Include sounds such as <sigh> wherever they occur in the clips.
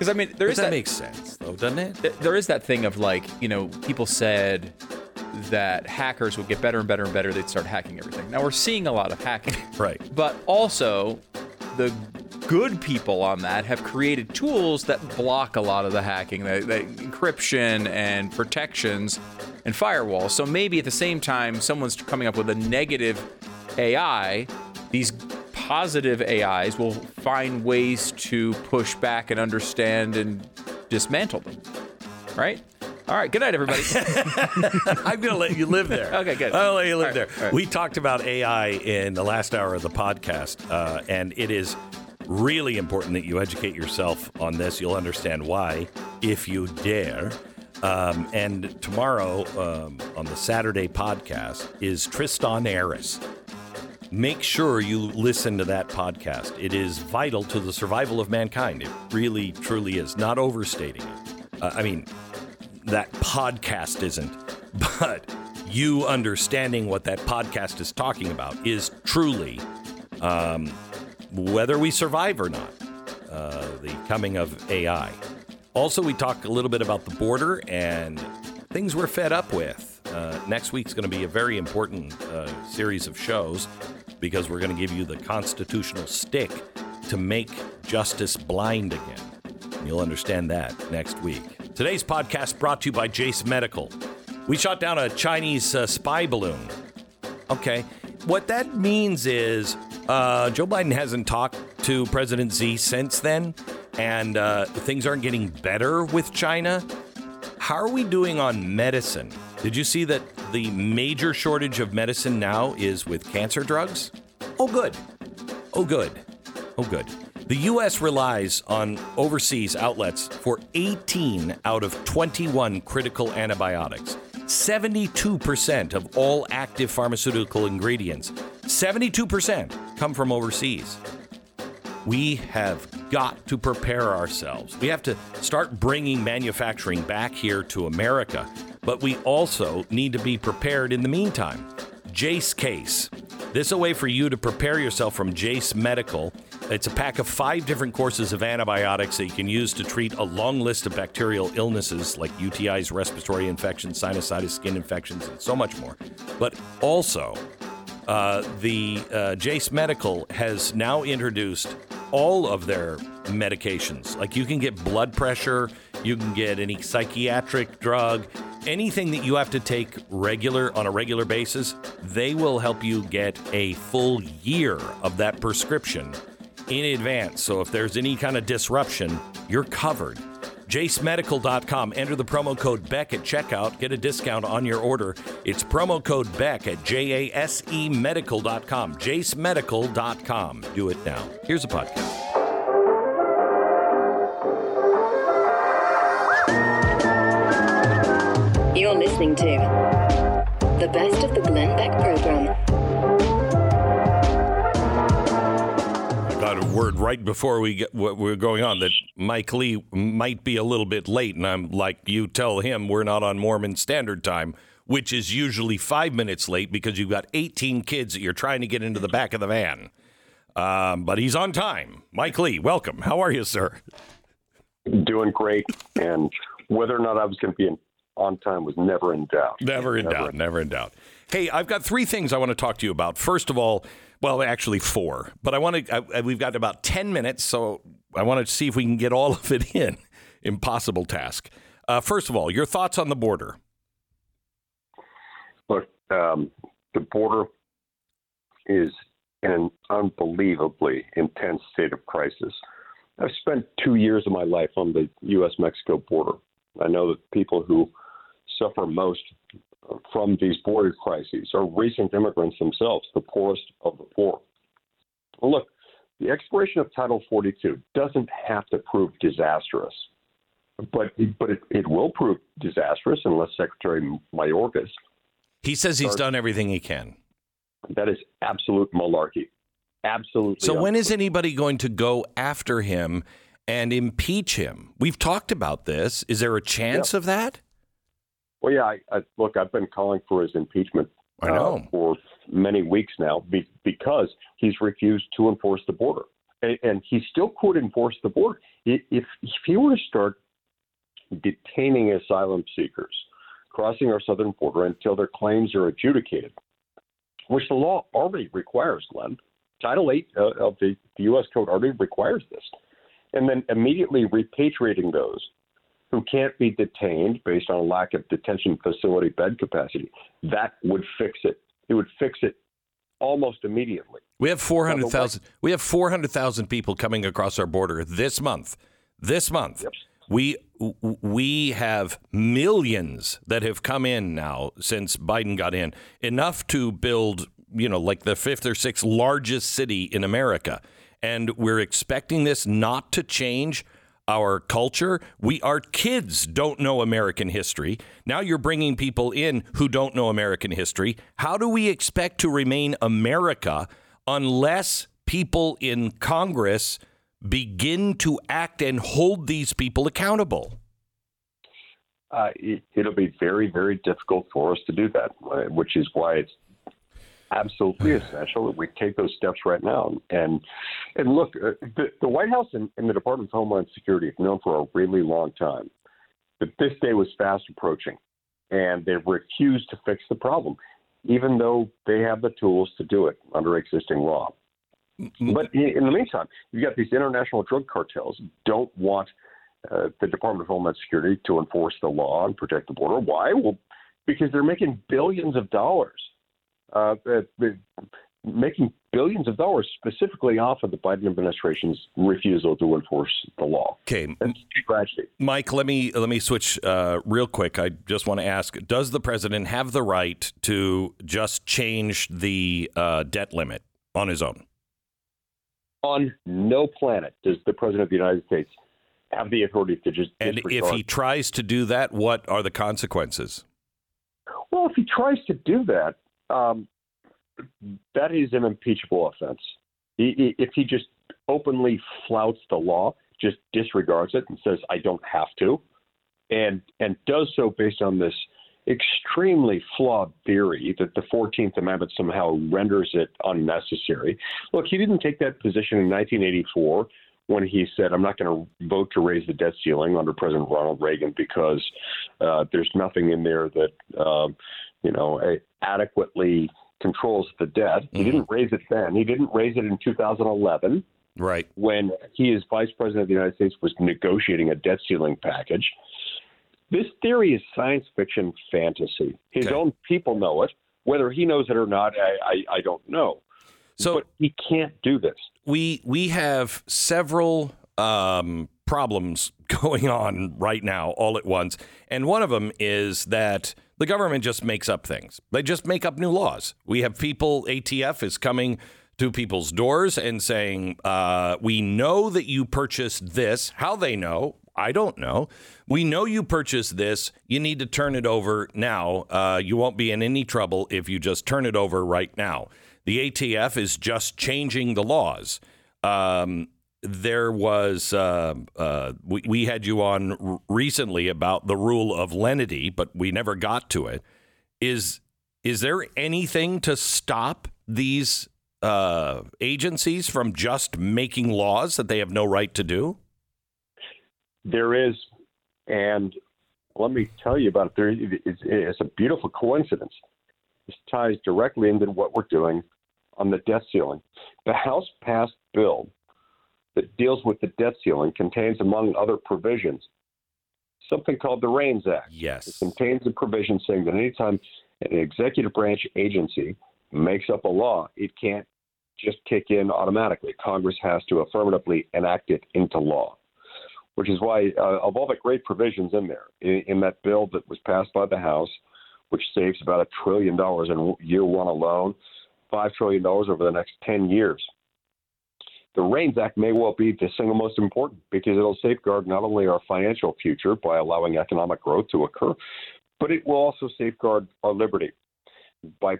Because I mean, there But is that, that, makes sense, though, doesn't it? th- there is that thing of like, you know, people said that hackers would get better and better and better. They'd start hacking everything. Now we're seeing a lot of hacking, <laughs> Right. but also the good people on that have created tools that block a lot of the hacking, the, the encryption and protections and firewalls. So maybe at the same time, someone's coming up with a negative AI, positive AIs will find ways to push back and understand and dismantle them. Right? All right. Good night, everybody. <laughs> I'm going to let you live there. Okay, good. I'll let you live right, there. right. We talked about AI in the last hour of the podcast, uh, and it is really important that you educate yourself on this. You'll understand why if you dare. Um, and tomorrow um, on the Saturday podcast is Tristan Harris. Make sure you listen to that podcast. It is vital to the survival of mankind. It really, truly is. Not overstating it. Uh, I mean, that podcast isn't, <laughs> but you understanding what that podcast is talking about is truly, um, whether we survive or not, uh, the coming of AI. Also, we talk a little bit about the border and things we're fed up with. Uh, next week's going to be a very important uh, series of shows because we're going to give you the constitutional stick to make justice blind again. You'll understand that next week. Today's podcast brought to you by Jase Medical. We shot down a Chinese uh, spy balloon. Okay. What that means is uh, Joe Biden hasn't talked to President Xi since then, and uh, things aren't getting better with China. How are we doing on medicine? Did you see that the major shortage of medicine now is with cancer drugs? Oh, good. Oh, good. Oh, good. The U.S. relies on overseas outlets for 18 out of 21 critical antibiotics. 72% of all active pharmaceutical ingredients, 72% come from overseas. We have got to prepare ourselves. We have to start bringing manufacturing back here to America, but we also need to be prepared in the meantime. Jase Case. This is a way for you to prepare yourself from Jase Medical. It's a pack of five different courses of antibiotics that you can use to treat a long list of bacterial illnesses like UTIs, respiratory infections, sinusitis, skin infections, and so much more. But also, uh, the uh, Jase Medical has now introduced all of their medications. Like you can get blood pressure, you can get any psychiatric drug, anything that you have to take regular on a regular basis. They will help you get a full year of that prescription in advance. So if there's any kind of disruption, you're covered. JaseMedical.com. Enter the promo code Beck at checkout. Get a discount on your order. It's promo code Beck at J A S E Medical.com. JaseMedical.com. Do it now. Here's a podcast. You're listening to the best of the Glenn Beck program. Right before we get what we're going on that Mike Lee might be a little bit late, and I'm like, you tell him we're not on Mormon Standard Time, which is usually five minutes late because you've got 18 kids that you're trying to get into the back of the van. Um, but he's on time. Mike Lee, welcome. How are you, sir? doing great, and whether or not I was going to be in, on time was never in doubt. Never in doubt. Never in doubt. Hey, I've got three things I want to talk to you about. First of all, well, actually four, but I want to. I, we've got about ten minutes, so I want to see if we can get all <laughs> of it in. Impossible task. Uh, first of all, your thoughts on the border? Look, um, the border is in an unbelievably intense state of crisis. I've spent two years of my life on the U.S. Mexico border. I know that people who suffer most from these border crises are recent immigrants themselves, the poorest of the poor. Well, look, the expiration of Title 42 doesn't have to prove disastrous, but but it, it will prove disastrous unless Secretary Mayorkas. He says he's done everything he can. That is absolute malarkey. Absolutely. So when is anybody going to go after him and impeach him? We've talked about this. Is there a chance Yeah. of that? Well, yeah. I, I, look, I've been calling for his impeachment. I know. Uh, for many weeks now be, because he's refused to enforce the border, and, and he still could enforce the border. If if he were to start detaining asylum seekers crossing our southern border until their claims are adjudicated, which the law already requires, Glenn. Title 8 uh, of the, the U.S. Code already requires this. And then immediately repatriating those who can't be detained based on a lack of detention facility bed capacity, that would fix it. It would fix it almost immediately. We have 400,000 we have 400,000 people coming across our border this month. This month. Yep. We we have millions that have come in now since Biden got in, enough to build, you know, like the fifth or sixth largest city in America. And we're expecting this not to change our culture. We our kids don't know American history. Now you're bringing people in who don't know American history. How do we expect to remain America unless people in Congress begin to act and hold these people accountable? Uh, it, it'll be very, very difficult for us to do that, uh, which is why it's absolutely essential that we take those steps right now. And and look, uh, the, the White House and, and the Department of Homeland Security have known for a really long time that this day was fast approaching, and they've refused to fix the problem, even though they have the tools to do it under existing law. But in the meantime, you've got these international drug cartels don't want uh, the Department of Homeland Security to enforce the law and protect the border. Why? Well, because they're making billions of dollars uh, making billions of dollars specifically off of the Biden administration's refusal to enforce the law. Okay, That's tragedy. Mike, let me let me switch uh, real quick. I just want to ask: Does the president have the right to just change the uh, debt limit on his own? On no planet does the president of the United States have the authority to just. And if he tries to do that, what are the consequences? well, if he tries to do that, um, that is an impeachable offense. He, he, if he just openly flouts the law, just disregards it and says, "I don't have to," and and does so based on this extremely flawed theory that the 14th Amendment somehow renders it unnecessary. Look, he didn't take that position in 1984 when he said, I'm not going to vote to raise the debt ceiling under President Ronald Reagan because uh, there's nothing in there that, um, you know, adequately controls the debt. He didn't raise it then. He didn't raise it in 2011 Right. when he, as vice president of the United States, was negotiating a debt ceiling package. This theory is science fiction fantasy. His Okay. own people know it. Whether he knows it or not, I, I, I don't know. So but he can't do this. we we have several um, problems <laughs> going on right now all at once, and one of them is that the government just makes up things. They just make up new laws. We have people. ATF is coming to people's doors and saying, uh, "We know that you purchased this. How they know?" I don't know. We know you purchased this. You need to turn it over now. Uh, you won't be in any trouble if you just turn it over right now. The ATF is just changing the laws. Um, there was uh, uh, we, we had you on r- recently about the rule of lenity, but we never got to it. Is is there anything to stop these uh, agencies from just making laws that they have no right to do? There is, and let me tell you about it. There, it's, it's a beautiful coincidence. This ties directly into what we're doing on the debt ceiling. The House passed bill that deals with the debt ceiling contains, among other provisions, something called the REINS Act. Yes. It contains a provision saying that anytime an executive branch agency makes up a law, it can't just kick in automatically. Congress has to affirmatively enact it into law, which is why, uh, of all the great provisions in there, in, in that bill that was passed by the House, which saves about a trillion dollars in year one alone, five trillion dollars over the next 10 years. The REINS Act may well be the single most important because it'll safeguard not only our financial future by allowing economic growth to occur, but it will also safeguard our liberty by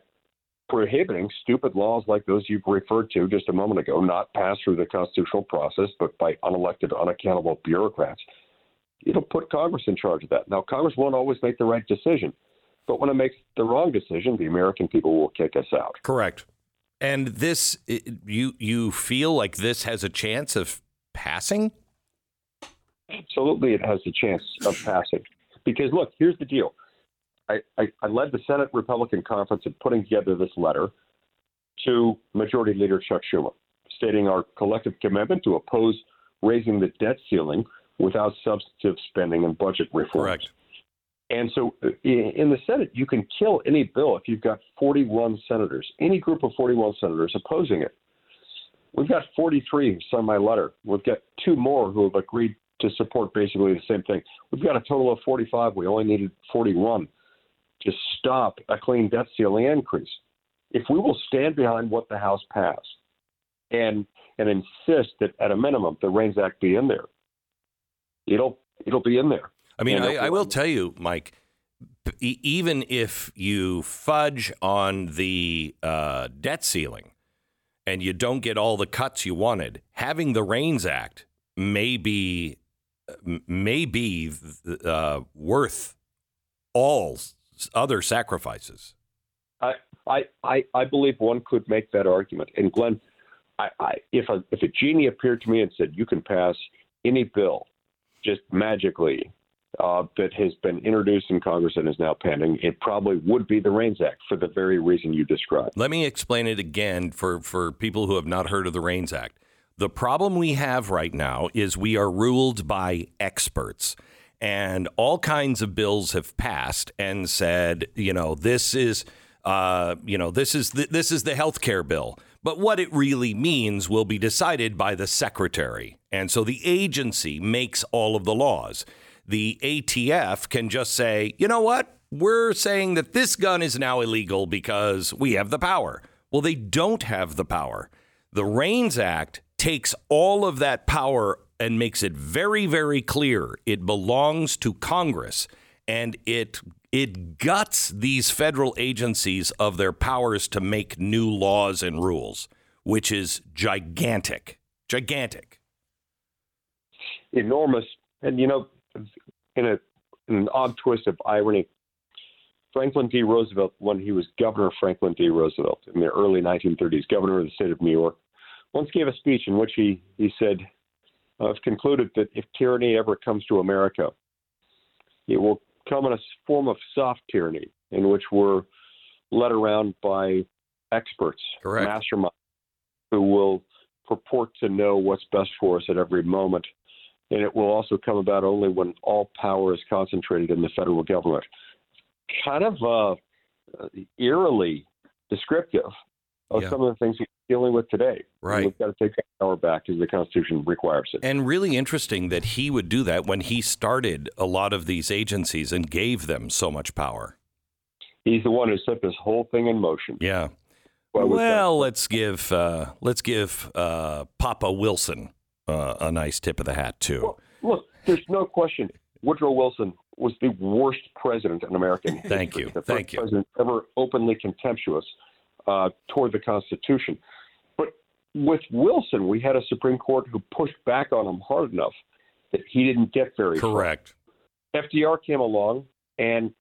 prohibiting stupid laws like those you've referred to just a moment ago, not passed through the constitutional process, but by unelected, unaccountable bureaucrats. It'll put Congress in charge of that. Now, Congress won't always make the right decision, but when it makes the wrong decision, the American people will kick us out. Correct. And this, i- you you feel like this has a chance of passing? absolutely it has a chance of passing. Because look, here's the deal. I, I, I led the Senate Republican conference in putting together this letter to Majority Leader Chuck Schumer, stating our collective commitment to oppose raising the debt ceiling without substantive spending and budget reforms. Correct. And so uh, in the Senate, you can kill any bill if you've got 41 senators, any group of 41 senators opposing it. We've got 43 who signed my letter. We've got two more who have agreed to support basically the same thing. We've got a total of 45. We only needed 41 to stop a clean debt ceiling increase. If we will stand behind what the House passed and and insist that at a minimum the REINS Act be in there, it'll it'll be in there. I mean, I, I will tell you, Mike, even if you fudge on the uh, debt ceiling and you don't get all the cuts you wanted, having the REINS Act may be, may be uh, worth all other sacrifices. I, I, I, I believe one could make that argument. And Glenn, I, I, if a if a genie appeared to me and said you can pass any bill, just magically, uh, that has been introduced in Congress and is now pending, it probably would be the REINS Act for the very reason you described. Let me explain it again for, for people who have not heard of the REINS Act. The problem we have right now is we are ruled by experts. And all kinds of bills have passed and said, you know, this is, uh, you know, this is the, this is the health care bill. But what it really means will be decided by the secretary. And so the agency makes all of the laws. The ATF can just say, you know what? We're saying that this gun is now illegal because we have the power. Well, they don't have the power. The REINS Act takes all of that power and makes it very, very clear it belongs to Congress and it it guts these federal agencies of their powers to make new laws and rules, which is gigantic. Gigantic. enormous. And you know, in, a, in an odd twist of irony, Franklin D. Roosevelt, when he was Governor Franklin D. Roosevelt in the early 1930s, governor of the state of New York, once gave a speech in which he, he said, I've concluded that if tyranny ever comes to America, it will come in a form of soft tyranny in which we're led around by experts, Correct. masterminds, who will purport to know what's best for us at every moment. And it will also come about only when all power is concentrated in the federal government. Kind of uh, eerily descriptive of Yeah. some of the things we're dealing with today. Right. And we've got to take that power back as the Constitution requires it. And really interesting that he would do that when he started a lot of these agencies and gave them so much power. He's the one who set this whole thing in motion. Yeah. Well, Well, let's give uh, let's give uh, Papa Wilson uh, a nice tip of the hat too. Well, look, there's no question. Woodrow Wilson was the worst president in American <laughs> history. Thank you. The first Thank you. president ever openly contemptuous uh, toward the Constitution. But with Wilson, we had a Supreme Court who pushed back on him hard enough that he didn't get very far. Correct. FDR came along and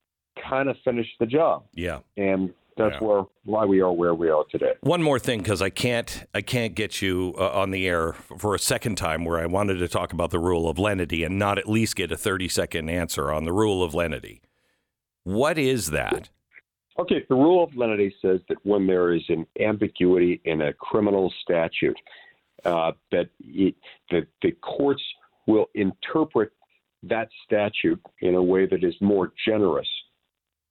kind of finished the job, Yeah. and that's Yeah. where why we are where we are today. One more thing, because I can't I can't get you uh, on the air for a second time where I wanted to talk about the rule of lenity and not at least get a thirty second answer on the rule of lenity. What is that? Okay, the rule of lenity says that when there is an ambiguity in a criminal statute, uh, that it, that the courts will interpret that statute in a way that is more generous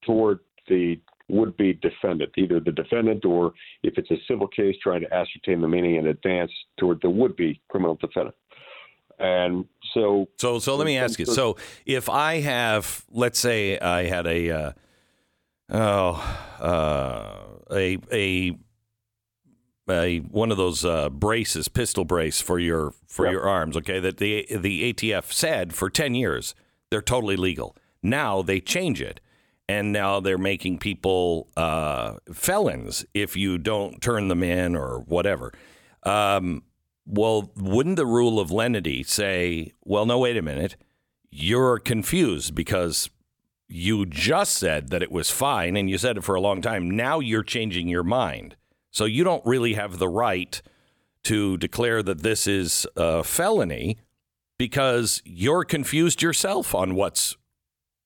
toward the would-be defendant, either the defendant or if it's a civil case, trying to ascertain the meaning in advance toward the would-be criminal defendant. And so, So so let me ask you. So if I have, let's say, I had a uh, oh uh, a a a one of those uh, braces, pistol brace for your for Yep. your arms. Okay, that the the ATF said for ten years they're totally legal. Now they change it, and now they're making people uh, felons if you don't turn them in or whatever. Um, well, wouldn't the rule of lenity say, well, no, wait a minute, you're confused because you just said that it was fine and you said it for a long time. Now you're changing your mind. So you don't really have the right to declare that this is a felony because you're confused yourself on what's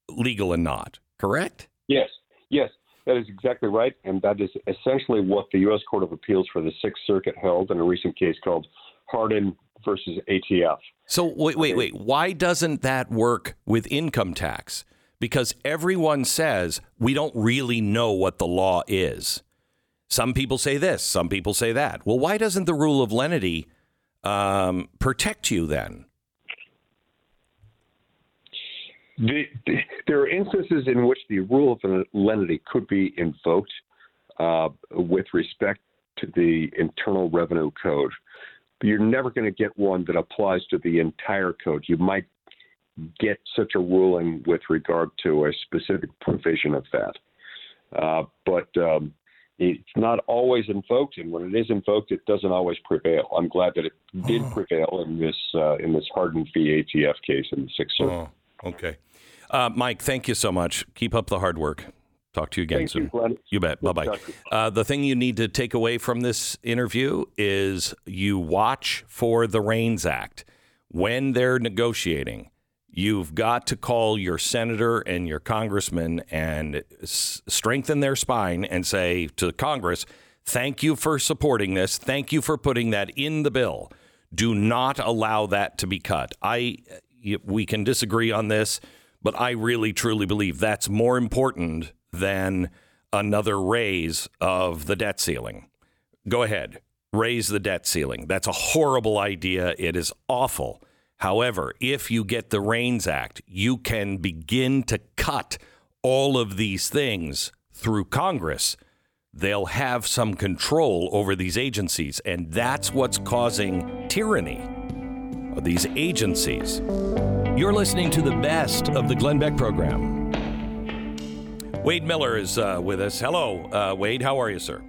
legal and not. Correct? Yes, yes, that is exactly right, and that is essentially what the U.S. Court of Appeals for the Sixth Circuit held in a recent case called Hardin versus ATF. So wait, wait, wait. Why doesn't that work with income tax? Because everyone says we don't really know what the law is. Some people say this, some people say that. Well, why doesn't the rule of lenity um, protect you then? The, the, there are instances in which the rule of lenity could be invoked uh, with respect to the Internal Revenue Code. But you're never going to get one that applies to the entire code. You might get such a ruling with regard to a specific provision of that. Uh, but um, it's not always invoked, and when it is invoked, it doesn't always prevail. I'm glad that it did prevail in this uh, in this Hardin v. ATF case in the Sixth Circuit. Oh, okay, uh, Mike. Thank you so much. Keep up the hard work. Talk to you again Thank soon. you. You bet. Bye bye. Uh, the thing you need to take away from this interview is you watch for the REINS Act when they're negotiating. You've got to call your senator and your congressman and s- strengthen their spine and say to Congress, thank you for supporting this. Thank you for putting that in the bill. Do not allow that to be cut. I we can disagree on this, but I really truly believe that's more important than another raise of the debt ceiling. Go ahead, raise the debt ceiling. That's a horrible idea. It is awful. However, if you get the REINS Act, you can begin to cut all of these things through Congress. They'll have some control over these agencies, and that's what's causing tyranny of these agencies. You're listening to the best of the Glenn Beck program. Wade Miller is uh, with us. Hello, uh, Wade. How are you, sir?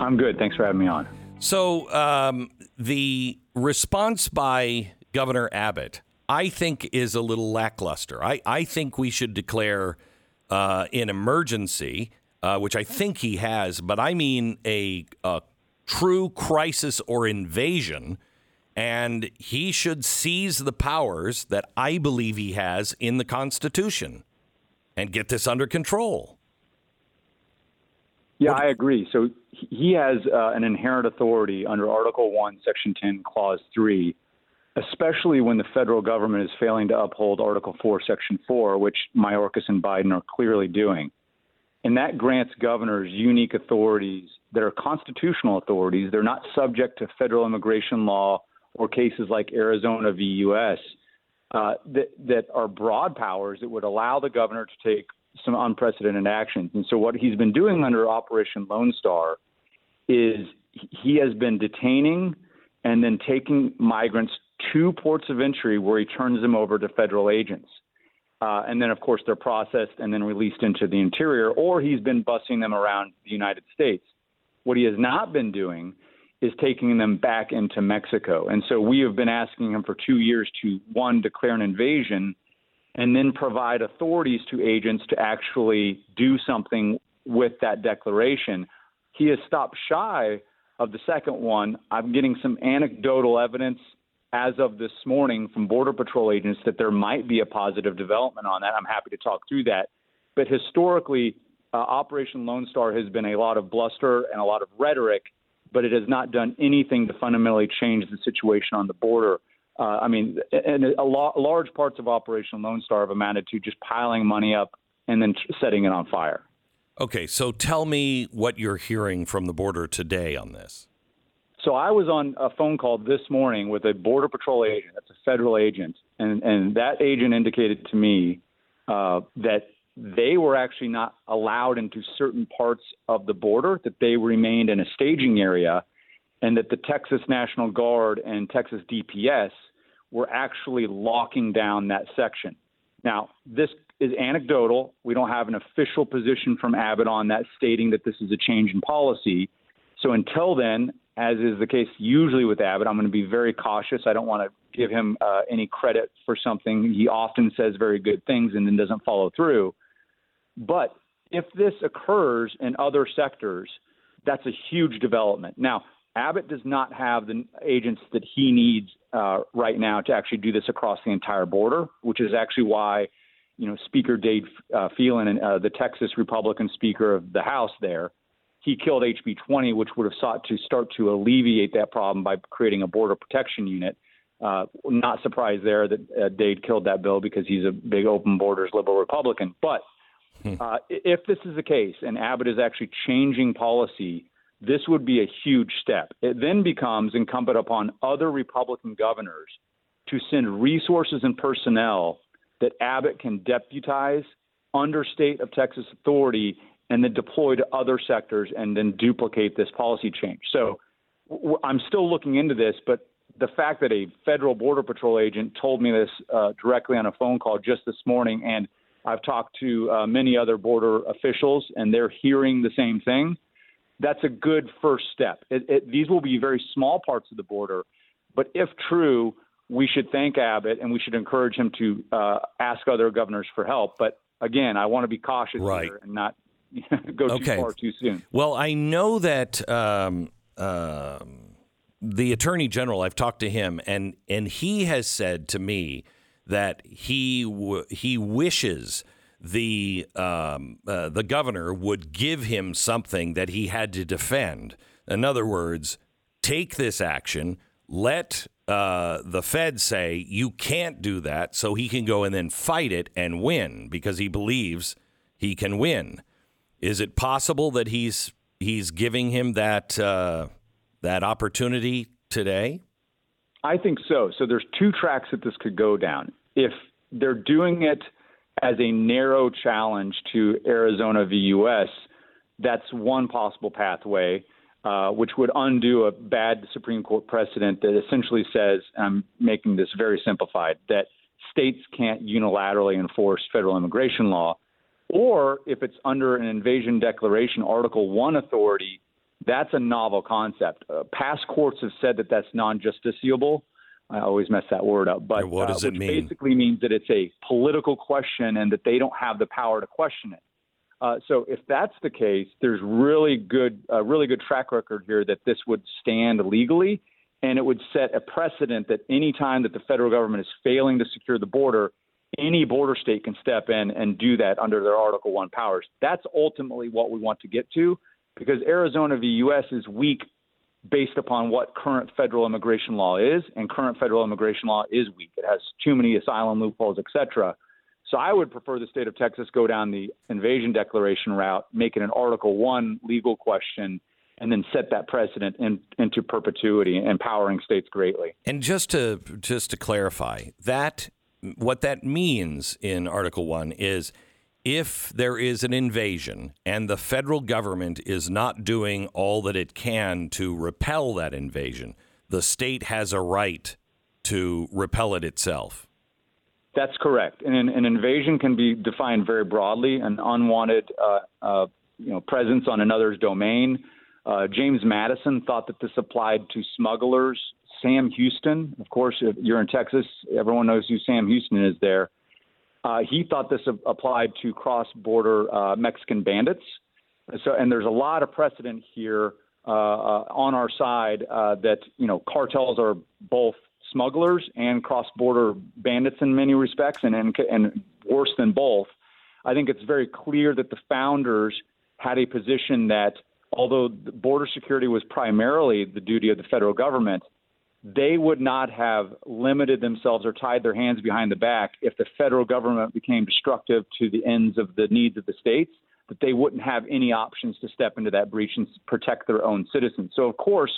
I'm good. Thanks for having me on. So, um, the response by Governor Abbott, I think, is a little lackluster. I, I think we should declare uh, an emergency, uh, which I think he has, but I mean a, a true crisis or invasion. And he should seize the powers that I believe he has in the Constitution and get this under control. Yeah, I agree. So he has uh, an inherent authority under Article 1, Section 10, Clause 3, especially when the federal government is failing to uphold Article 4, Section 4, which Mayorkas and Biden are clearly doing. And that grants governors unique authorities that are constitutional authorities. They're not subject to federal immigration law or cases like Arizona v. U.S. Uh, that, that are broad powers that would allow the governor to take some unprecedented actions. And so, what he's been doing under Operation Lone Star is he has been detaining and then taking migrants to ports of entry where he turns them over to federal agents. Uh, and then, of course, they're processed and then released into the interior, or he's been busing them around the United States. What he has not been doing is taking them back into Mexico. And so we have been asking him for two years to, one, declare an invasion and then provide authorities to agents to actually do something with that declaration. He has stopped shy of the second one. I'm getting some anecdotal evidence as of this morning from Border Patrol agents that there might be a positive development on that. I'm happy to talk through that. But historically, uh, Operation Lone Star has been a lot of bluster and a lot of rhetoric, but it has not done anything to fundamentally change the situation on the border. Uh, I mean, and a lo- large parts of Operation Lone Star have amounted to just piling money up and then setting it on fire. Okay, so tell me what you're hearing from the border today on this. So I was on a phone call this morning with a border patrol agent. That's a federal agent, and and that agent indicated to me uh, that they were actually not allowed into certain parts of the border. That they remained in a staging area, and that the Texas National Guard and Texas DPS were actually locking down that section. Now, this is anecdotal. We don't have an official position from Abbott on that stating that this is a change in policy. So until then, as is the case usually with Abbott, I'm going to be very cautious. I don't want to give him uh, any credit for something. He often says very good things and then doesn't follow through. But if this occurs in other sectors, that's a huge development. Now, Abbott does not have the agents that he needs uh, right now to actually do this across the entire border, which is actually why, you know, Speaker Dade uh, Phelan, uh, the Texas Republican Speaker of the House, there, he killed HB 20, which would have sought to start to alleviate that problem by creating a border protection unit. Uh, not surprised there that uh, Dade killed that bill because he's a big open borders liberal Republican. But. Uh, if this is the case and Abbott is actually changing policy, this would be a huge step. It then becomes incumbent upon other Republican governors to send resources and personnel that Abbott can deputize under state of Texas authority and then deploy to other sectors and then duplicate this policy change. So I'm still looking into this, but the fact that a federal border patrol agent told me this uh, directly on a phone call just this morning, and I've talked to uh, many other border officials, and they're hearing the same thing. That's a good first step. It, it, these will be very small parts of the border, but if true, we should thank Abbott and we should encourage him to uh, ask other governors for help. But again, I want to be cautious right. here and not <laughs> go okay. too far too soon. Well, I know that. Um, um the attorney general, I've talked to him, and and he has said to me that he w- he wishes the um, uh, the governor would give him something that he had to defend. In other words, take this action. Let uh, the Fed say you can't do that, so he can go and then fight it and win because he believes he can win. Is it possible that he's he's giving him that uh, that opportunity today? I think so. So there's two tracks that this could go down. If they're doing it as a narrow challenge to Arizona v. U.S., that's one possible pathway, uh, which would undo a bad Supreme Court precedent that essentially says, I'm making this very simplified, that states can't unilaterally enforce federal immigration law. Or if it's under an invasion declaration, Article 1 authority, that's a novel concept. Uh, past courts have said that that's non justiciable. I always mess that word up, but what does uh, it mean? Basically means that it's a political question and that they don't have the power to question it. Uh, so if that's the case, there's really good, uh, really good track record here that this would stand legally, and it would set a precedent that any time that the federal government is failing to secure the border, any border state can step in and do that under their Article One powers. That's ultimately what we want to get to because Arizona v. U.S. is weak based upon what current federal immigration law is, and current federal immigration law is weak. It has too many asylum loopholes, etc. So I would prefer the state of Texas go down the invasion declaration route, make it an Article One legal question, and then set that precedent in, into perpetuity, empowering states greatly. And just to just to clarify that what that means in Article One is if there is an invasion and the federal government is not doing all that it can to repel that invasion, the state has a right to repel it itself. That's correct. And an, an invasion can be defined very broadly an unwanted uh, uh, you know, presence on another's domain. Uh, James Madison thought that this applied to smugglers. Sam Houston, of course, if you're in Texas, everyone knows who Sam Houston is there. Uh, he thought this applied to cross-border uh, Mexican bandits. So, and there's a lot of precedent here uh, uh on our side uh, that you know cartels are both smugglers and cross-border bandits in many respects, and, and and worse than both. I think it's very clear that the founders had a position that although border security was primarily the duty of the federal government, they would not have limited themselves or tied their hands behind the back if the federal government became destructive to the ends of the needs of the states, that they wouldn't have any options to step into that breach and protect their own citizens. So, of course,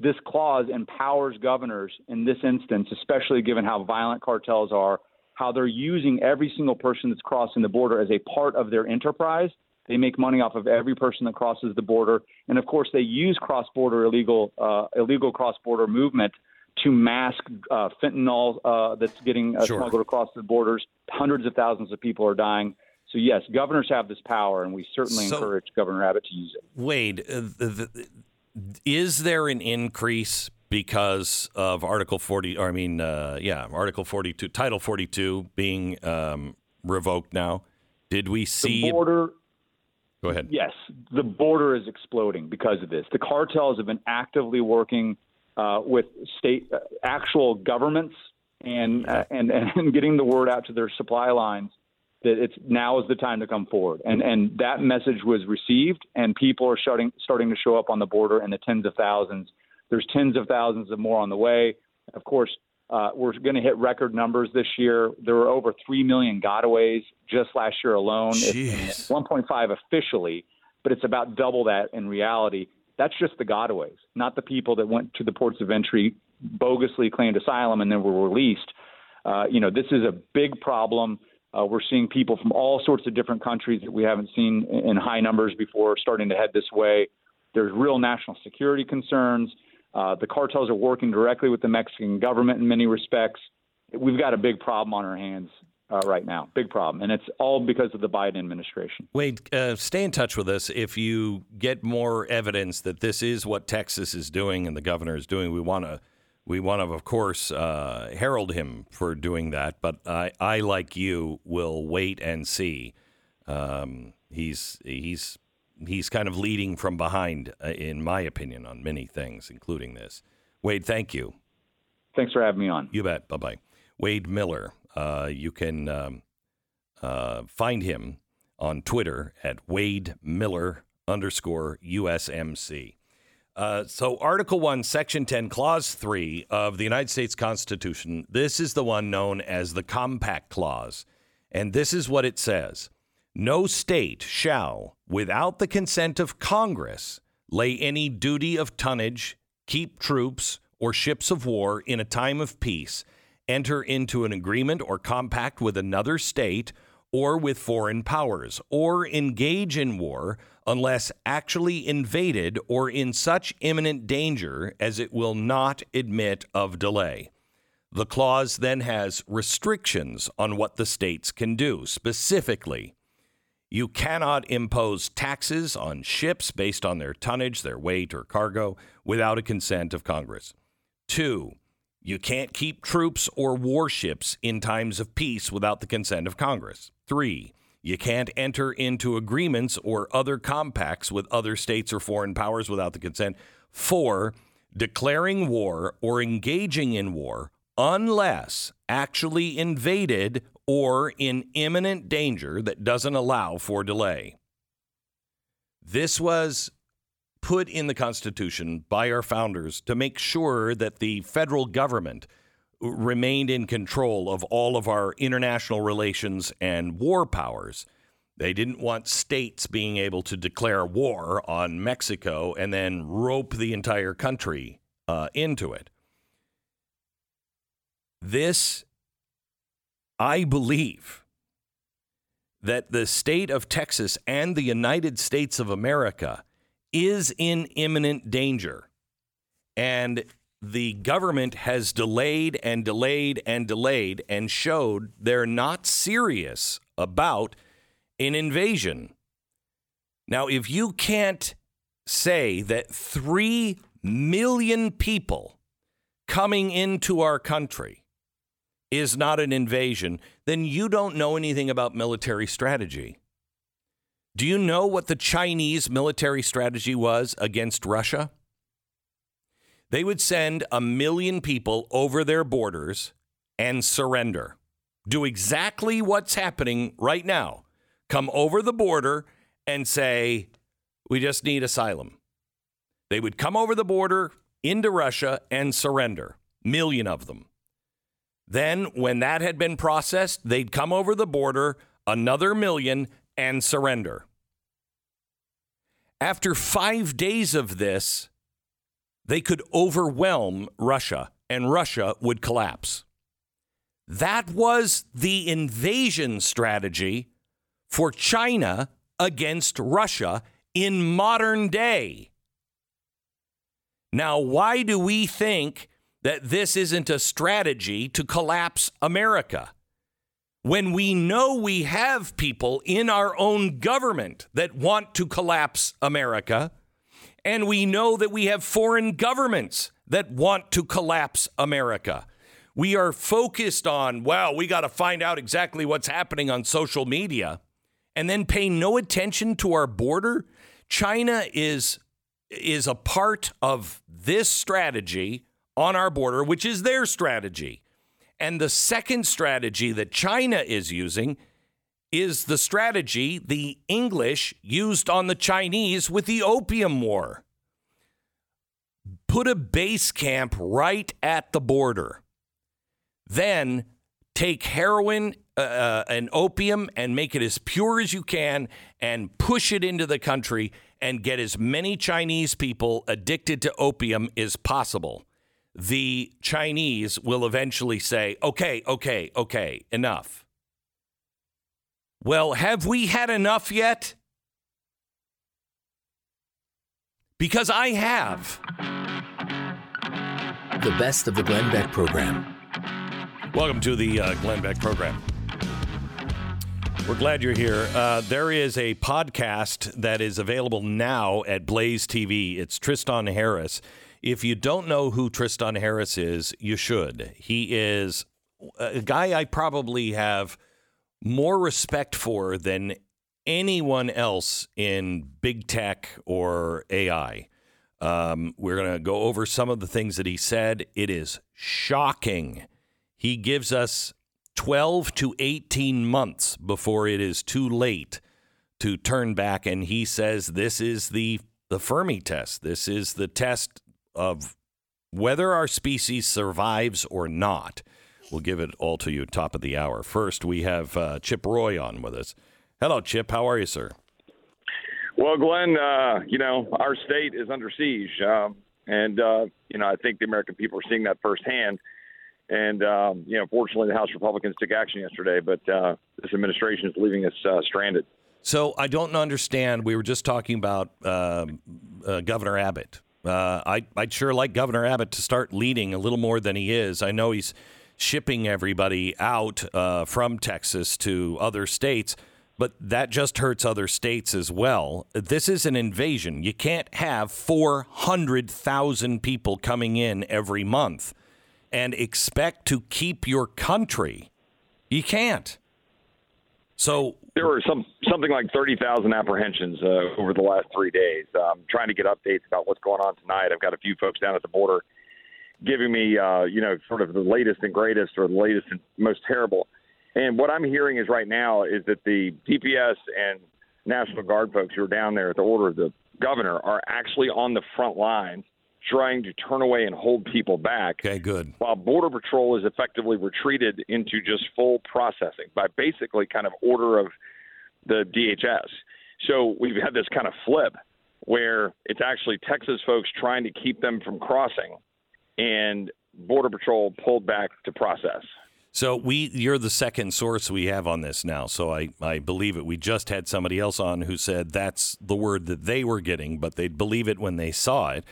this clause empowers governors in this instance, especially given how violent cartels are, how they're using every single person that's crossing the border as a part of their enterprise. They make money off of every person that crosses the border, and of course, they use cross-border illegal uh, illegal cross-border movement to mask uh, fentanyl uh, that's getting uh, sure. smuggled across the borders. Hundreds of thousands of people are dying. So yes, governors have this power, and we certainly so, encourage Governor Abbott to use it. Wade, uh, the, the, is there an increase because of Article 40? Or I mean, uh, yeah, Article 42, Title 42 being um, revoked now? Did we see the border? Go ahead. Yes, the border is exploding because of this. The cartels have been actively working uh, with state uh, actual governments and, uh, and and <laughs> getting the word out to their supply lines that it's now is the time to come forward. And and that message was received, and people are starting starting to show up on the border in the tens of thousands. There's tens of thousands of more on the way. Of course, uh, we're going to hit record numbers this year. There were over 3 million gotaways just last year alone. It's 1.5 officially, but it's about double that in reality. That's just the gotaways, not the people that went to the ports of entry, bogusly claimed asylum, and then were released. Uh, you know, this is a big problem. Uh, we're seeing people from all sorts of different countries that we haven't seen in high numbers before starting to head this way. There's real national security concerns. Uh, the cartels are working directly with the Mexican government in many respects. We've got a big problem on our hands uh, right now, big problem, and it's all because of the Biden administration. Wade, uh, stay in touch with us if you get more evidence that this is what Texas is doing and the governor is doing. We want to, we want to, of course, uh, herald him for doing that. But I, I, like you, will wait and see. Um, he's he's he's kind of leading from behind, uh, in my opinion, on many things, including this. Wade, thank you. Thanks for having me on. You bet. Bye bye. Wade Miller. Uh, you can um, uh, find him on Twitter at Wade Miller underscore USMC. Uh, so, Article 1, Section 10, Clause 3 of the United States Constitution, this is the one known as the Compact Clause. And this is what it says no state shall, without the consent of Congress, lay any duty of tonnage, keep troops, or ships of war in a time of peace, enter into an agreement or compact with another state or with foreign powers, or engage in war unless actually invaded or in such imminent danger as it will not admit of delay. The clause then has restrictions on what the states can do, specifically you cannot impose taxes on ships based on their tonnage, their weight, or cargo without a consent of Congress. Two, you can't keep troops or warships in times of peace without the consent of Congress. Three, you can't enter into agreements or other compacts with other states or foreign powers without the consent. Four, declaring war or engaging in war unless actually invaded or in imminent danger that doesn't allow for delay. This was put in the Constitution by our founders to make sure that the federal government remained in control of all of our international relations and war powers. They didn't want states being able to declare war on Mexico and then rope the entire country uh, into it. This I believe that the state of Texas and the United States of America is in imminent danger. And the government has delayed and delayed and delayed and showed they're not serious about an invasion. Now, if you can't say that 3 million people coming into our country is not an invasion, then you don't know anything about military strategy. Do you know what the Chinese military strategy was against Russia? They would send a million people over their borders and surrender. Do exactly what's happening right now. Come over the border and say, We just need asylum. They would come over the border into Russia and surrender. Million of them. Then, when that had been processed, they'd come over the border, another million, and surrender. After five days of this, they could overwhelm Russia and Russia would collapse. That was the invasion strategy for China against Russia in modern day. Now, why do we think that this isn't a strategy to collapse America. When we know we have people in our own government that want to collapse America, and we know that we have foreign governments that want to collapse America. We are focused on, well, we got to find out exactly what's happening on social media. and then pay no attention to our border? China is is a part of this strategy on our border, which is their strategy. And the second strategy that China is using is the strategy the English used on the Chinese with the Opium War. Put a base camp right at the border. Then take heroin uh, uh, and opium and make it as pure as you can and push it into the country and get as many Chinese people addicted to opium as possible. The Chinese will eventually say, okay, okay, okay, enough. Well, have we had enough yet? Because I have. The best of the Glenn Beck program. Welcome to the uh, Glenn Beck program. We're glad you're here. Uh, there is a podcast that is available now at Blaze TV. It's Tristan Harris. If you don't know who Tristan Harris is, you should. He is a guy I probably have more respect for than anyone else in big tech or AI. Um, we're going to go over some of the things that he said. It is shocking. He gives us 12 to 18 months before it is too late to turn back. And he says this is the, the Fermi test. This is the test of whether our species survives or not. We'll give it all to you top of the hour. First, we have uh, Chip Roy on with us. Hello, Chip. How are you, sir? Well, Glenn, uh, you know, our state is under siege. Um, and, uh, you know, I think the American people are seeing that firsthand. And, um, you know, fortunately, the House Republicans took action yesterday, but uh, this administration is leaving us uh, stranded. So I don't understand. We were just talking about um, uh, Governor Abbott. I, I'd sure like Governor Abbott to start leading a little more than he is. I know he's shipping everybody out uh, from Texas to other states, but that just hurts other states as well. This is an invasion. You can't have 400,000 people coming in every month and expect to keep your country. You can't. So there were some something like thirty thousand apprehensions uh, over the last three days. Um, trying to get updates about what's going on tonight. I've got a few folks down at the border giving me, uh, you know, sort of the latest and greatest or the latest and most terrible. And what I'm hearing is right now is that the DPS and National Guard folks who are down there at the order of the governor are actually on the front lines trying to turn away and hold people back. Okay, good. While Border Patrol is effectively retreated into just full processing by basically kind of order of the DHS. So we've had this kind of flip where it's actually Texas folks trying to keep them from crossing and Border Patrol pulled back to process. So we, you're the second source we have on this now. So I, I believe it. We just had somebody else on who said that's the word that they were getting, but they'd believe it when they saw it.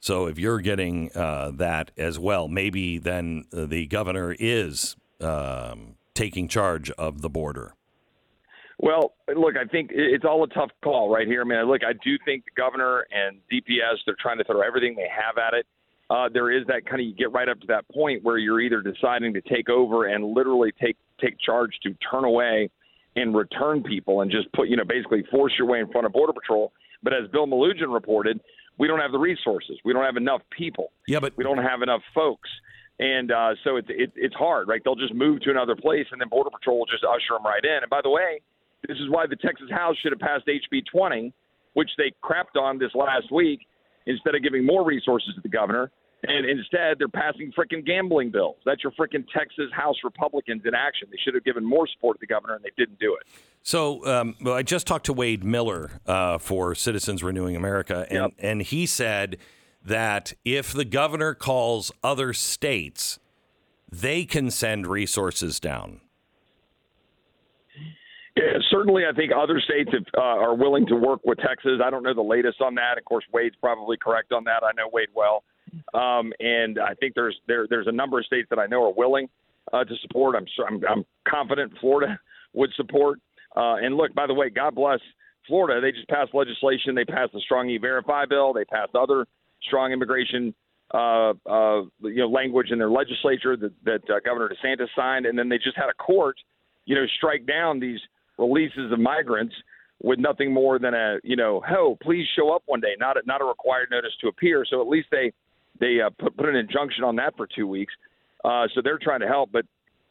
So if you're getting uh, that as well, maybe then the governor is um, taking charge of the border. Well, look, I think it's all a tough call right here. I mean, look, I do think the governor and DPS they're trying to throw everything they have at it uh, there is that kind of you get right up to that point where you're either deciding to take over and literally take take charge to turn away and return people and just put you know basically force your way in front of border patrol. But as Bill Melugin reported, we don't have the resources. We don't have enough people. Yeah, but we don't have enough folks. And uh, so it's it, it's hard, right? They'll just move to another place, and then Border Patrol will just usher them right in. And by the way, this is why the Texas House should have passed HB 20, which they crapped on this last week, instead of giving more resources to the governor and instead, they're passing freaking gambling bills. That's your freaking Texas House Republicans in action. They should have given more support to the governor, and they didn't do it. So, um, well, I just talked to Wade Miller uh, for Citizens Renewing America, and, yep. and he said that if the governor calls other states, they can send resources down. Certainly, I think other states have, uh, are willing to work with Texas. I don't know the latest on that. Of course, Wade's probably correct on that. I know Wade well. Um, and I think there's there there's a number of states that I know are willing uh, to support. I'm, I'm I'm confident Florida <laughs> would support. Uh, and look, by the way, God bless Florida. They just passed legislation. They passed the Strong E-Verify bill. They passed other strong immigration uh, uh, you know language in their legislature that, that uh, Governor DeSantis signed, and then they just had a court, you know, strike down these releases of migrants with nothing more than a you know, oh, please show up one day, not a, not a required notice to appear. So at least they they uh, put put an injunction on that for two weeks. Uh, so they're trying to help, but.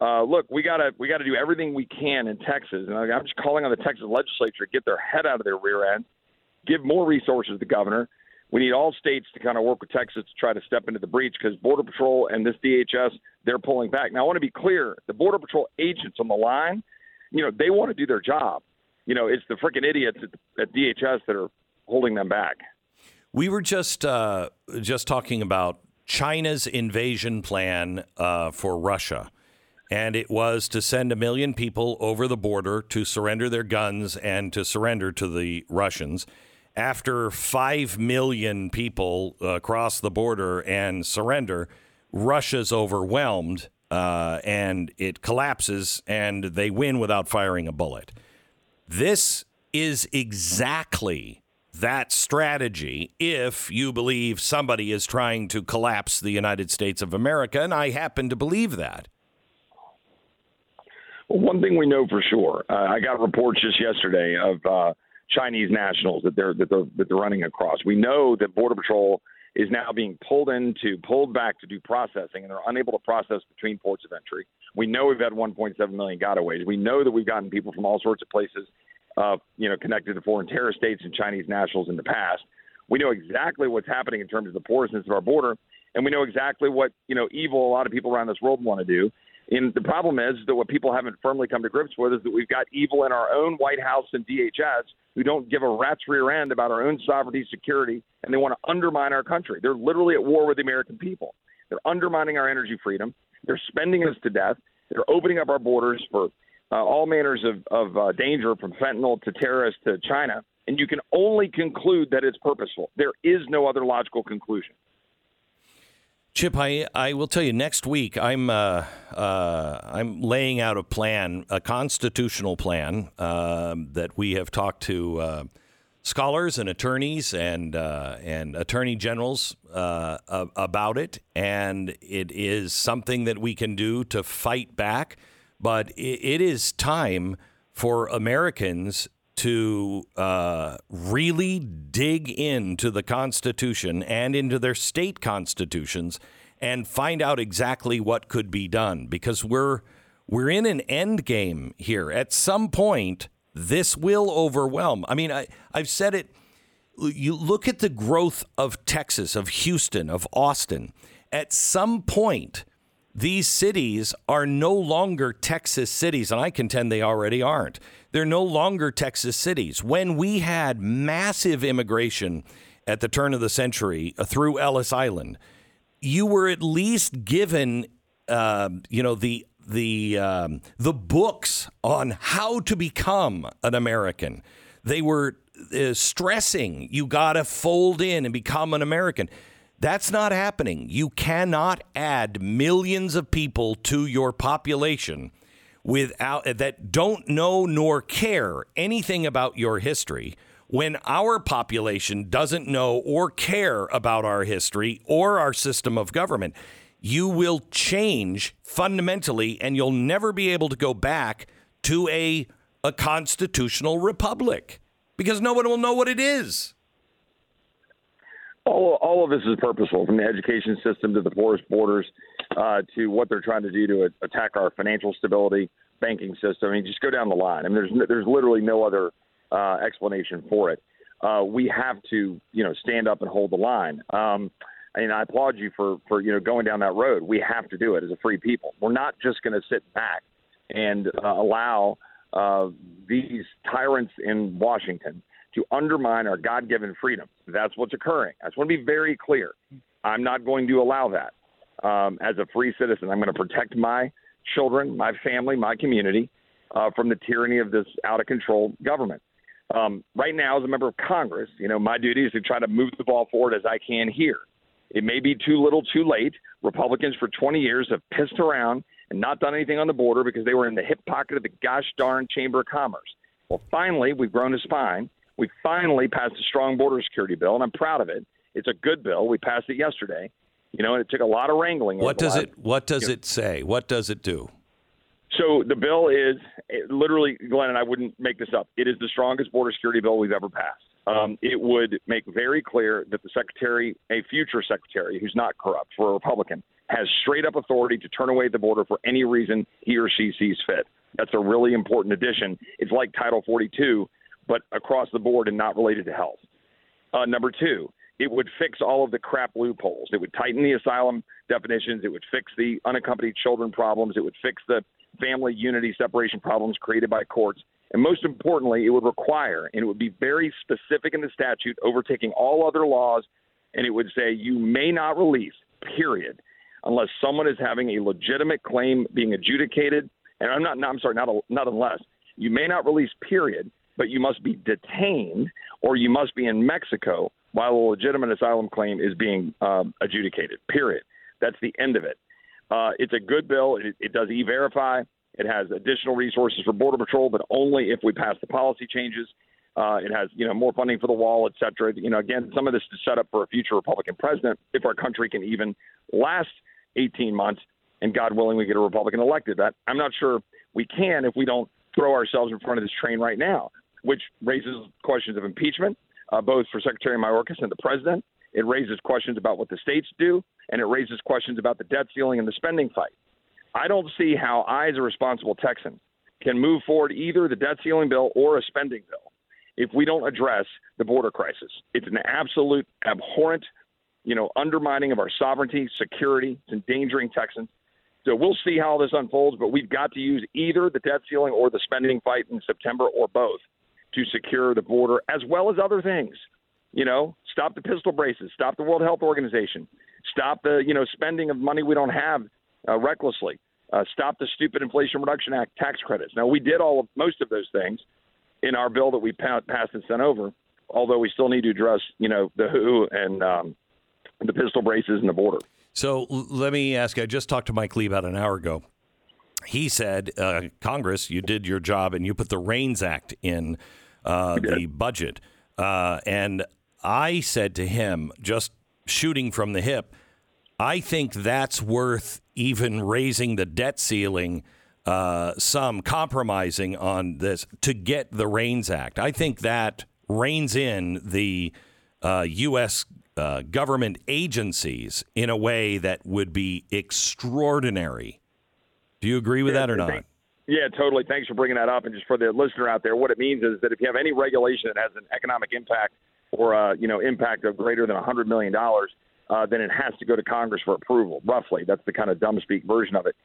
Uh, look, we gotta we gotta do everything we can in Texas, and I'm just calling on the Texas legislature to get their head out of their rear end, give more resources to the governor, we need all states to kind of work with Texas to try to step into the breach because Border Patrol and this DHS they're pulling back. Now I want to be clear: the Border Patrol agents on the line, you know, they want to do their job. You know, it's the freaking idiots at, DHS that are holding them back. We were just uh, just talking about China's invasion plan uh, for Russia. And it was to send a million people over the border to surrender their guns and to surrender to the Russians after 5 million people uh, cross the border and surrender, Russia's overwhelmed uh, and it collapses and they win without firing a bullet. This is exactly that strategy if you believe somebody is trying to collapse the United States of America, and I happen to believe that. Well, one thing we know for sure, uh, I got reports just yesterday of uh, Chinese nationals that they're that they're, that they're running across. We know that Border Patrol is now being pulled into, pulled back to do processing, and they're unable to process between ports of entry. We know we've had 1.7 million gotaways. We know that we've gotten people from all sorts of places, uh, you know, connected to foreign terror states and Chinese nationals in the past. We know exactly what's happening in terms of the porousness of our border, and we know exactly what you know evil a lot of people around this world want to do. And the problem is that what people haven't firmly come to grips with is that we've got evil in our own White House and DHS who don't give a rat's rear end about our own sovereignty, security, and they want to undermine our country. They're literally at war with the American people. They're undermining our energy freedom. They're spending us to death. They're opening up our borders for uh, all manners of, of uh, danger, from fentanyl to terrorists to China. And you can only conclude that it's purposeful. There is no other logical conclusion. Chip, I, I will tell you next week I'm uh, uh, I'm laying out a plan, a constitutional plan uh, that we have talked to uh, scholars and attorneys and uh, and attorney generals uh, about it, and it is something that we can do to fight back. But it, it is time for Americans to uh, really dig into the Constitution and into their state constitutions and find out exactly what could be done because we're we're in an end game here. At some point, this will overwhelm. I mean, I, I've said it. You look at the growth of Texas, of Houston, of Austin. At some point, these cities are no longer Texas cities, and I contend they already aren't. They're no longer Texas cities. When we had massive immigration at the turn of the century uh, through Ellis Island, you were at least given, uh, you know, the the um, the books on how to become an American. They were uh, stressing you got to fold in and become an American. That's not happening. You cannot add millions of people to your population without that don't know nor care anything about your history when our population doesn't know or care about our history or our system of government you will change fundamentally and you'll never be able to go back to a a constitutional republic because no one will know what it is all, all of this is purposeful, from the education system to the porous borders uh, to what they're trying to do to attack our financial stability, banking system. I mean, just go down the line. I mean, there's there's literally no other uh, explanation for it. Uh, we have to, you know, stand up and hold the line. Um, and I applaud you for for you know going down that road. We have to do it as a free people. We're not just going to sit back and uh, allow uh, these tyrants in Washington to undermine our God given freedom. That's what's occurring. I just want to be very clear. I'm not going to allow that. Um, as a free citizen, I'm going to protect my children, my family, my community uh, from the tyranny of this out of control government. Um, right now, as a member of Congress, you know, my duty is to try to move the ball forward as I can here. It may be too little, too late. Republicans for 20 years have pissed around and not done anything on the border because they were in the hip pocket of the gosh darn Chamber of Commerce. Well, finally, we've grown a spine we finally passed a strong border security bill, and I'm proud of it. It's a good bill. We passed it yesterday. You know, and it took a lot of wrangling. What does it What does it say? What does it do? So the bill is literally, Glenn, and I wouldn't make this up. It is the strongest border security bill we've ever passed. Um, it would make very clear that the secretary, a future secretary who's not corrupt for a Republican, has straight up authority to turn away the border for any reason he or she sees fit. That's a really important addition. It's like Title 42, but across the board and not related to health. Uh, number two, it would fix all of the crap loopholes. It would tighten the asylum definitions. It would fix the unaccompanied children problems. It would fix the family unity separation problems created by courts. And most importantly, it would require, and it would be very specific in the statute, overtaking all other laws, and it would say you may not release, period, unless someone is having a legitimate claim being adjudicated. And I'm not, I'm sorry, not, a, not unless. You may not release, period, but you must be detained or you must be in Mexico while a legitimate asylum claim is being um, adjudicated, period. That's the end of it. Uh, it's a good bill. It, it does e verify. It has additional resources for Border Patrol, but only if we pass the policy changes. Uh, it has, you know, more funding for the wall, et cetera. You know, again, some of this is set up for a future Republican president if our country can even last 18 months, and God willing, we get a Republican elected. That I'm not sure we can if we don't throw ourselves in front of this train right now, which raises questions of impeachment, uh, both for Secretary Mayorkas and the president. It raises questions about what the states do, and it raises questions about the debt ceiling and the spending fight. I don't see how I, as a responsible Texan, can move forward either the debt ceiling bill or a spending bill if we don't address the border crisis. It's an absolute abhorrent, you know, undermining of our sovereignty, security. It's endangering Texans. So we'll see how this unfolds, but we've got to use either the debt ceiling or the spending fight in September or both to secure the border as well as other things. You know, stop the pistol braces, stop the World Health Organization, stop the you know spending of money we don't have uh, recklessly, uh, stop the stupid Inflation Reduction Act tax credits. Now we did all of most of those things in our bill that we passed and sent over, although we still need to address you know the WHO and um, the pistol braces and the border. So let me ask. I just talked to Mike Lee about an hour ago. He said, uh, Congress, you did your job and you put the REINS Act in uh, the budget. Uh, and I said to him, just shooting from the hip, I think that's worth even raising the debt ceiling uh, some, compromising on this to get the REINS Act. I think that reins in the uh, U.S. Uh, government agencies in a way that would be extraordinary. Do you agree with yeah, that or not? Yeah, totally. Thanks for bringing that up. And just for the listener out there, what it means is that if you have any regulation that has an economic impact or a you know impact of greater than $100 million, uh, then it has to go to Congress for approval. Roughly, that's the kind of dumb speak version of it.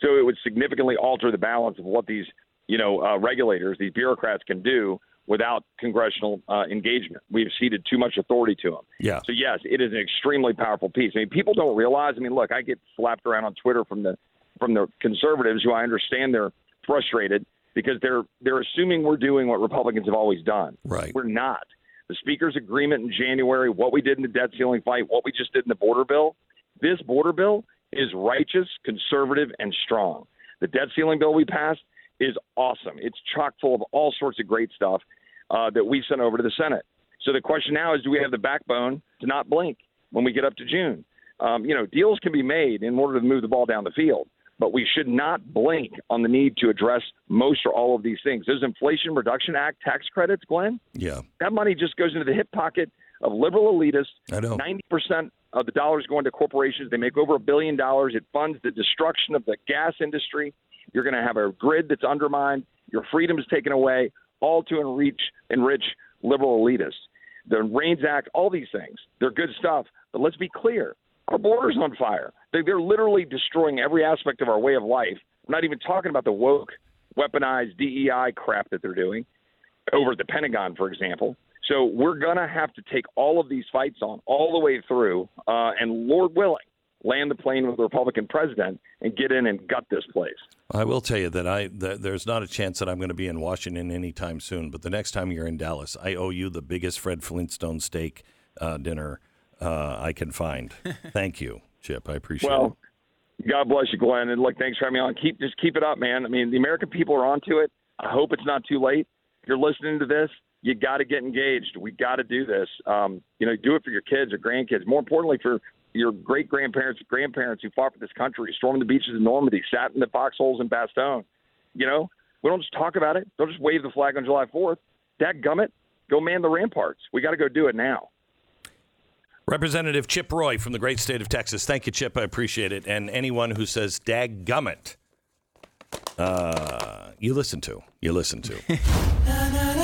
So it would significantly alter the balance of what these you know uh, regulators, these bureaucrats, can do without congressional uh, engagement. We've ceded too much authority to them. Yeah. So yes, it is an extremely powerful piece. I mean, people don't realize. I mean, look, I get slapped around on Twitter from the from the conservatives who I understand they're frustrated because they're they're assuming we're doing what Republicans have always done. Right. We're not. The speaker's agreement in January, what we did in the debt ceiling fight, what we just did in the border bill, this border bill is righteous, conservative, and strong. The debt ceiling bill we passed is awesome. It's chock full of all sorts of great stuff uh, that we sent over to the Senate. So the question now is, do we have the backbone to not blink when we get up to June? Um, you know, deals can be made in order to move the ball down the field but we should not blink on the need to address most or all of these things. Those Inflation Reduction Act tax credits, Glenn. Yeah, that money just goes into the hip pocket of liberal elitists. I know. Ninety percent of the dollars go into corporations. They make over a billion dollars. It funds the destruction of the gas industry. You're going to have a grid that's undermined. Your freedom is taken away, all to enrich enrich liberal elitists. The REINS Act, all these things, they're good stuff. But let's be clear: our border's on fire. They, they're literally destroying every aspect of our way of life. I'm not even talking about the woke, weaponized DEI crap that they're doing over at the Pentagon, for example. So we're going to have to take all of these fights on all the way through, uh, and Lord willing, land the plane with the Republican president and get in and gut this place. I will tell you that I that there's not a chance that I'm going to be in Washington anytime soon. But the next time you're in Dallas, I owe you the biggest Fred Flintstone steak uh, dinner uh, I can find. <laughs> Thank you, Chip. I appreciate well, it. God bless you, Glenn. And look, thanks for having me on. Keep just keep it up, man. I mean, the American people are onto it. I hope it's not too late. If you're listening to this, you got to get engaged. We got to do this. Um, you know, do it for your kids or grandkids. More importantly, for your great grandparents, grandparents who fought for this country, stormed the beaches of Normandy, sat in the foxholes in Bastogne. You know, we don't just talk about it. Don't just wave the flag on July 4th. That gummit, go man the ramparts. We got to go do it now. Representative Chip Roy from the great state of Texas. Thank you, Chip. I appreciate it. And anyone who says dag gummit, uh, you listen to. You listen to. <laughs>